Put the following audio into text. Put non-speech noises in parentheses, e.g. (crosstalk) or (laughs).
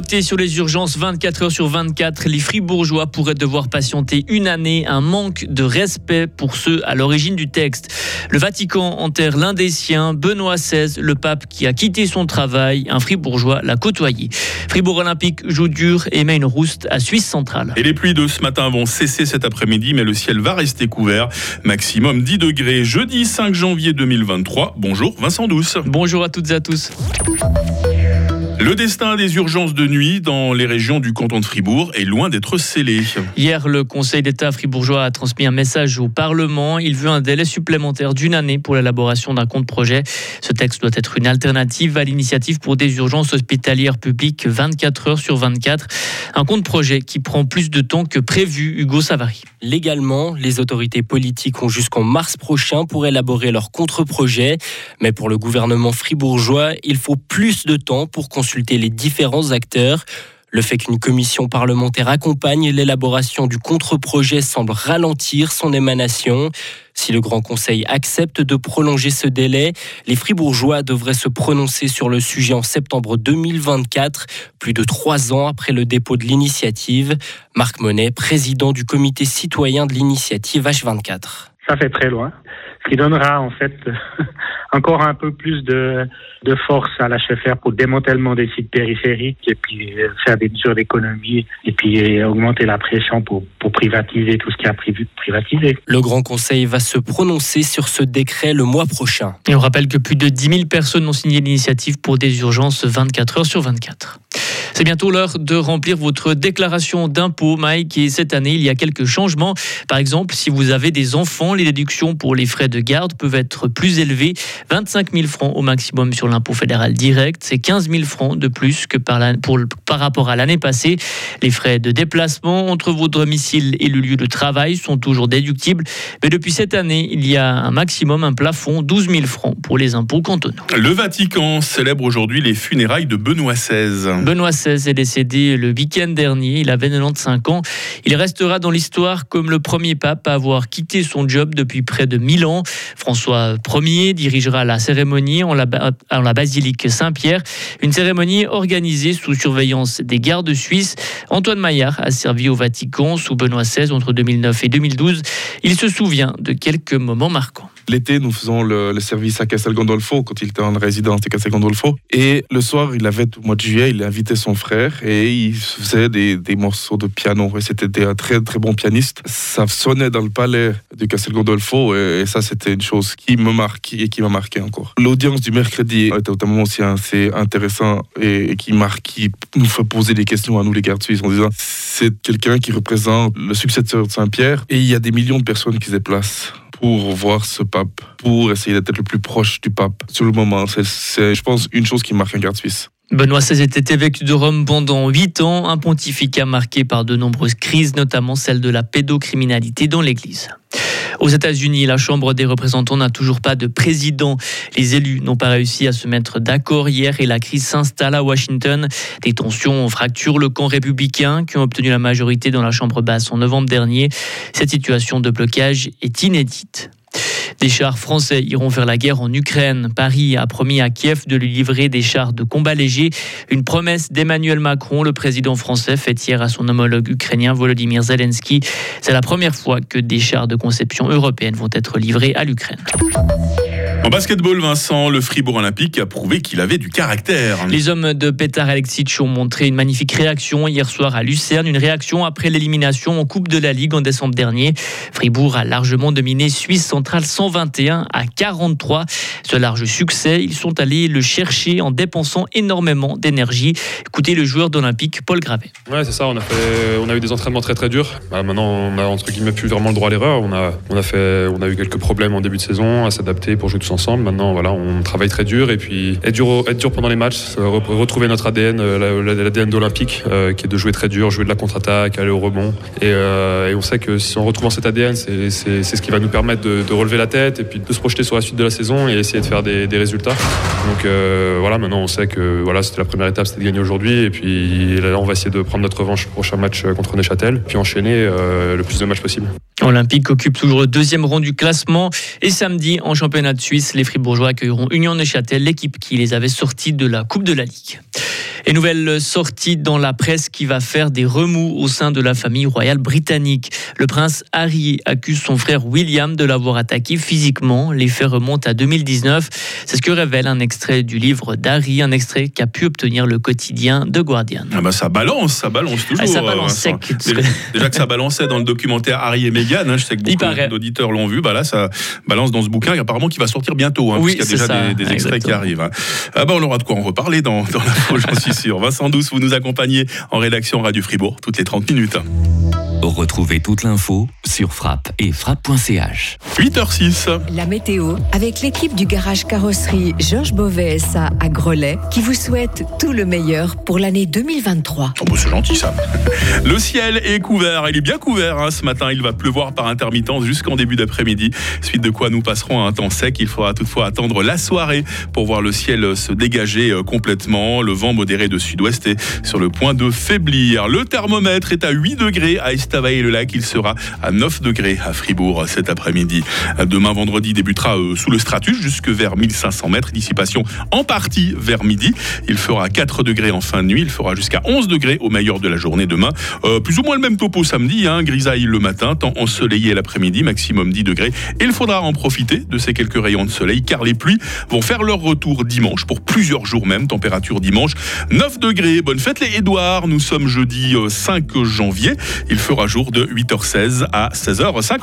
Voter sur les urgences 24 heures sur 24, les fribourgeois pourraient devoir patienter une année, un manque de respect pour ceux à l'origine du texte. Le Vatican enterre l'un des siens, Benoît XVI, le pape qui a quitté son travail, un fribourgeois l'a côtoyé. Fribourg Olympique joue dur et met une rouste à Suisse centrale. Et les pluies de ce matin vont cesser cet après-midi, mais le ciel va rester couvert. Maximum 10 degrés jeudi 5 janvier 2023. Bonjour Vincent Douce. Bonjour à toutes et à tous. Le destin des urgences de nuit dans les régions du canton de Fribourg est loin d'être scellé. Hier, le Conseil d'État fribourgeois a transmis un message au Parlement. Il veut un délai supplémentaire d'une année pour l'élaboration d'un compte projet. Ce texte doit être une alternative à l'initiative pour des urgences hospitalières publiques 24 heures sur 24. Un compte projet qui prend plus de temps que prévu, Hugo Savary. Légalement, les autorités politiques ont jusqu'en mars prochain pour élaborer leur contre-projet. Mais pour le gouvernement fribourgeois, il faut plus de temps pour consulter les différents acteurs. Le fait qu'une commission parlementaire accompagne l'élaboration du contre-projet semble ralentir son émanation. Si le Grand Conseil accepte de prolonger ce délai, les Fribourgeois devraient se prononcer sur le sujet en septembre 2024, plus de trois ans après le dépôt de l'initiative. Marc Monet, président du comité citoyen de l'initiative H24. Ça fait très loin, ce qui donnera en fait (laughs) encore un peu plus de, de force à l'HFR pour le démantèlement des sites périphériques et puis euh, faire des mesures d'économie et puis augmenter la pression pour, pour privatiser tout ce qui a prévu de privatiser. Le Grand Conseil va se prononcer sur ce décret le mois prochain. Et on rappelle que plus de 10 000 personnes ont signé l'initiative pour des urgences 24 heures sur 24. C'est bientôt l'heure de remplir votre déclaration d'impôt, Mike. Et cette année, il y a quelques changements. Par exemple, si vous avez des enfants, les déductions pour les frais de garde peuvent être plus élevées. 25 000 francs au maximum sur l'impôt fédéral direct. C'est 15 000 francs de plus que par, pour, par rapport à l'année passée. Les frais de déplacement entre votre domicile et le lieu de travail sont toujours déductibles. Mais depuis cette année, il y a un maximum, un plafond, 12 000 francs pour les impôts cantonaux. Le Vatican célèbre aujourd'hui les funérailles de Benoît XVI. Benoît XVI est décédé le week-end dernier. Il avait 95 ans. Il restera dans l'histoire comme le premier pape à avoir quitté son job depuis près de 1000 ans. François Ier dirigera la cérémonie en en la basilique Saint-Pierre. Une cérémonie organisée sous surveillance des gardes suisses. Antoine Maillard a servi au Vatican sous Benoît XVI entre 2009 et 2012. Il se souvient de quelques moments marquants. L'été, nous faisons le, service à Castel Gandolfo quand il était en résidence de Castel Gandolfo. Et le soir, il avait, au mois de juillet, il a invité son frère et il faisait des, des morceaux de piano. Et c'était un très très bon pianiste. Ça sonnait dans le palais de Castel Gandolfo et, ça, c'était une chose qui me marque et qui m'a marqué encore. L'audience du mercredi était notamment aussi assez intéressant et, qui marque, qui nous fait poser des questions à nous les gardes suisses en disant c'est quelqu'un qui représente le successeur de Saint-Pierre et il y a des millions de personnes qui se déplacent pour voir ce pape, pour essayer d'être le plus proche du pape. Sur le moment, c'est, je pense, une chose qui marque un garde suisse. Benoît XVI était évêque de Rome pendant huit ans, un pontificat marqué par de nombreuses crises, notamment celle de la pédocriminalité dans l'Église. Aux États-Unis, la Chambre des représentants n'a toujours pas de président. Les élus n'ont pas réussi à se mettre d'accord hier et la crise s'installe à Washington. Des tensions fracturent le camp républicain qui ont obtenu la majorité dans la Chambre basse en novembre dernier. Cette situation de blocage est inédite. Des chars français iront faire la guerre en Ukraine. Paris a promis à Kiev de lui livrer des chars de combat légers. Une promesse d'Emmanuel Macron, le président français, faite hier à son homologue ukrainien Volodymyr Zelensky. C'est la première fois que des chars de conception européenne vont être livrés à l'Ukraine. En basketball, Vincent, le Fribourg Olympique a prouvé qu'il avait du caractère. Les hommes de Petar Alexic ont montré une magnifique réaction hier soir à Lucerne, une réaction après l'élimination en Coupe de la Ligue en décembre dernier. Fribourg a largement dominé Suisse centrale 121 à 43. Ce large succès, ils sont allés le chercher en dépensant énormément d'énergie. Écoutez le joueur d'Olympique, Paul Gravet. Ouais, c'est ça, on a, fait, on a eu des entraînements très très durs. Bah, maintenant, on a entre guillemets plus vraiment le droit à l'erreur. On a, on, a fait, on a eu quelques problèmes en début de saison à s'adapter pour jouer tout ensemble. Maintenant, voilà, on travaille très dur et puis être dur, être dur pendant les matchs, retrouver notre ADN, euh, l'ADN d'Olympique, euh, qui est de jouer très dur, jouer de la contre-attaque, aller au rebond. Euh, et, on sait que si on retrouve cet ADN, c'est ce qui va nous permettre de, relever la tête et puis de se projeter sur la suite de la saison et essayer de faire des, résultats. Donc voilà, maintenant on sait que voilà, c'était la première étape, c'était de gagner aujourd'hui. Et puis là, on va essayer de prendre notre revanche au prochain match contre Neuchâtel, puis enchaîner le plus de matchs possible. Olympique occupe toujours le deuxième rang du classement. Et samedi, en championnat de Suisse, les Fribourgeois accueilleront Union Neuchâtel, l'équipe qui les avait sortis de la Coupe de la Ligue. Et nouvelle sortie dans la presse qui va faire des remous au sein de la famille royale britannique. Le prince Harry accuse son frère William de l'avoir attaqué physiquement. Les faits remontent à 2019. C'est ce que révèle un extrait du livre d'Harry, un extrait qu'a pu obtenir le quotidien The Guardian. Ah bah ça balance, ça balance toujours. Ah, ça balance sec. Déjà, déjà que ça balançait dans le documentaire Harry et Meghan, hein, je sais que beaucoup d'auditeurs l'ont vu, bah là ça balance dans ce bouquin apparemment qui va sortir bientôt, hein, Oui, puisqu'il y a déjà ça, des, des extraits qui arrivent. hein. Ah bah on aura de quoi en reparler dans, dans j'en suis (laughs) sûr. Vincent Douce, vous nous accompagnez en rédaction Radio Fribourg toutes les 30 minutes. Retrouvez toute l'info sur frappe et frappe.ch. 8h06. La météo avec l'équipe du garage carrosserie Georges Beauvais SA à Grelais qui vous souhaite tout le meilleur pour l'année 2023. Oh bah, c'est gentil ça. (laughs) Le ciel est couvert, il est bien couvert hein, ce matin. Il va pleuvoir par intermittence jusqu'en début d'après-midi. Suite de quoi nous passerons à un temps sec. Il faudra toutefois attendre la soirée pour voir le ciel se dégager euh, complètement. Le vent modéré de sud-ouest est sur le point de faiblir. Le thermomètre est à 8 degrés à Estavayer-le-Lac. Il sera à 9 degrés à Fribourg cet après-midi. Demain vendredi débutera euh, sous le stratus jusque vers 1500 mètres. Dissipation en partie vers midi. Il fera 4 degrés en fin de nuit. Il fera jusqu'à 11 degrés au meilleur de la journée demain. Euh, plus ou moins le même topo samedi. Hein, grisaille le matin, temps ensoleillé l'après-midi, maximum 10 degrés. Et il faudra en profiter de ces quelques rayons de soleil car les pluies vont faire leur retour dimanche pour plusieurs jours même. Température dimanche 9 degrés. Bonne fête les Édouards. Nous sommes jeudi euh, 5 janvier. Il fera jour de 8h16 à 16h50.